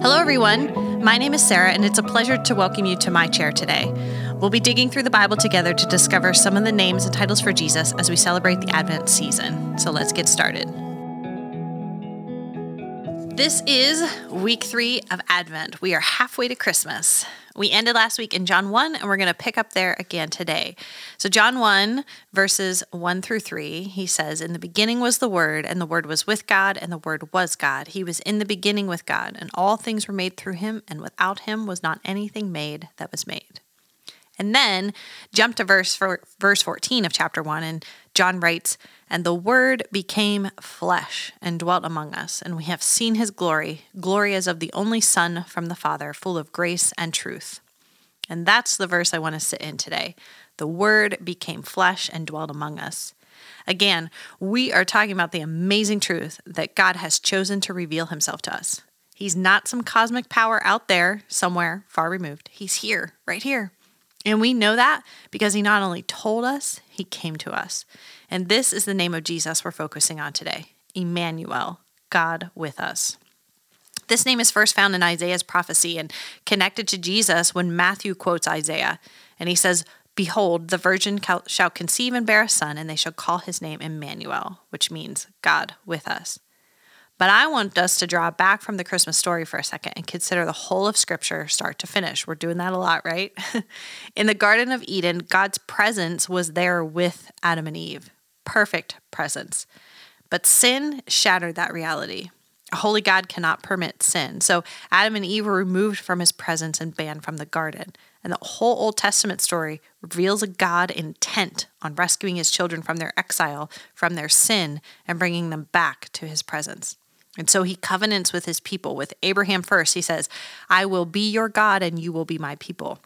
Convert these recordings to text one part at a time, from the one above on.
Hello, everyone. My name is Sarah, and it's a pleasure to welcome you to my chair today. We'll be digging through the Bible together to discover some of the names and titles for Jesus as we celebrate the Advent season. So let's get started. This is week three of Advent. We are halfway to Christmas. We ended last week in John 1, and we're going to pick up there again today. So, John 1, verses 1 through 3, he says, In the beginning was the Word, and the Word was with God, and the Word was God. He was in the beginning with God, and all things were made through him, and without him was not anything made that was made. And then jump to verse four, verse 14 of chapter 1 and John writes, "And the word became flesh and dwelt among us, and we have seen his glory, glory as of the only son from the Father, full of grace and truth." And that's the verse I want to sit in today. The word became flesh and dwelt among us. Again, we are talking about the amazing truth that God has chosen to reveal himself to us. He's not some cosmic power out there somewhere far removed. He's here, right here. And we know that because he not only told us, he came to us. And this is the name of Jesus we're focusing on today Emmanuel, God with us. This name is first found in Isaiah's prophecy and connected to Jesus when Matthew quotes Isaiah. And he says, Behold, the virgin shall conceive and bear a son, and they shall call his name Emmanuel, which means God with us. But I want us to draw back from the Christmas story for a second and consider the whole of Scripture, start to finish. We're doing that a lot, right? In the Garden of Eden, God's presence was there with Adam and Eve. Perfect presence. But sin shattered that reality. A holy God cannot permit sin. So Adam and Eve were removed from his presence and banned from the garden. And the whole Old Testament story reveals a God intent on rescuing his children from their exile, from their sin, and bringing them back to his presence. And so he covenants with his people. With Abraham first, he says, I will be your God and you will be my people.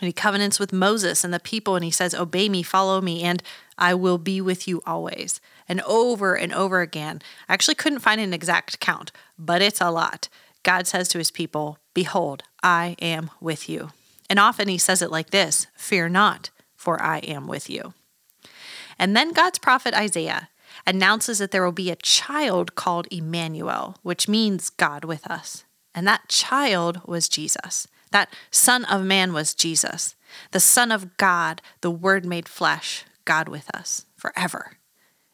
And he covenants with Moses and the people, and he says, Obey me, follow me, and I will be with you always. And over and over again, I actually couldn't find an exact count, but it's a lot. God says to his people, Behold, I am with you. And often he says it like this Fear not, for I am with you. And then God's prophet Isaiah announces that there will be a child called Emmanuel, which means God with us. And that child was Jesus. That Son of Man was Jesus, the Son of God, the Word made flesh, God with us forever.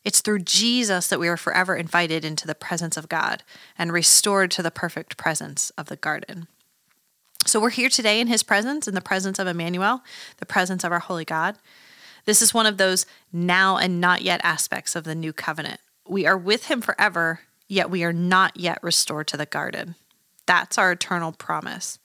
It's through Jesus that we are forever invited into the presence of God and restored to the perfect presence of the garden. So we're here today in his presence, in the presence of Emmanuel, the presence of our holy God. This is one of those now and not yet aspects of the new covenant. We are with him forever, yet we are not yet restored to the garden. That's our eternal promise.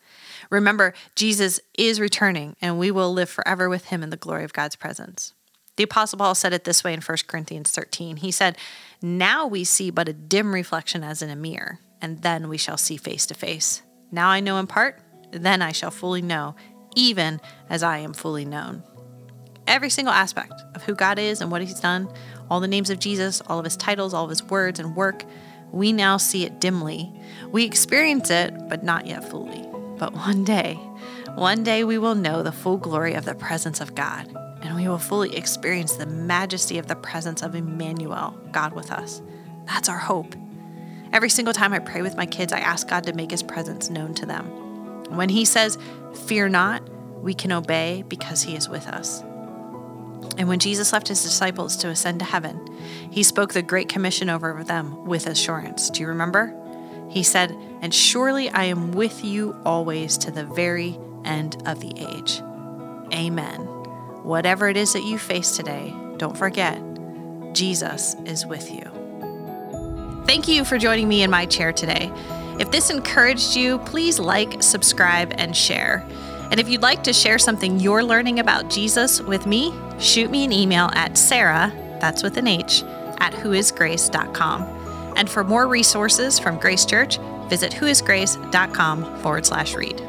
Remember, Jesus is returning, and we will live forever with him in the glory of God's presence. The Apostle Paul said it this way in 1 Corinthians 13. He said, Now we see but a dim reflection as in a mirror, and then we shall see face to face. Now I know in part, then I shall fully know, even as I am fully known every single aspect of who God is and what He's done, all the names of Jesus, all of His titles, all of His words and work, we now see it dimly. We experience it, but not yet fully. But one day, one day we will know the full glory of the presence of God, and we will fully experience the majesty of the presence of Emmanuel, God with us. That's our hope. Every single time I pray with my kids, I ask God to make His presence known to them. When He says, Fear not, we can obey because He is with us. And when Jesus left his disciples to ascend to heaven, he spoke the Great Commission over them with assurance. Do you remember? He said, And surely I am with you always to the very end of the age. Amen. Whatever it is that you face today, don't forget, Jesus is with you. Thank you for joining me in my chair today. If this encouraged you, please like, subscribe, and share. And if you'd like to share something you're learning about Jesus with me, shoot me an email at Sarah, that's with an H, at whoisgrace.com. And for more resources from Grace Church, visit whoisgrace.com forward slash read.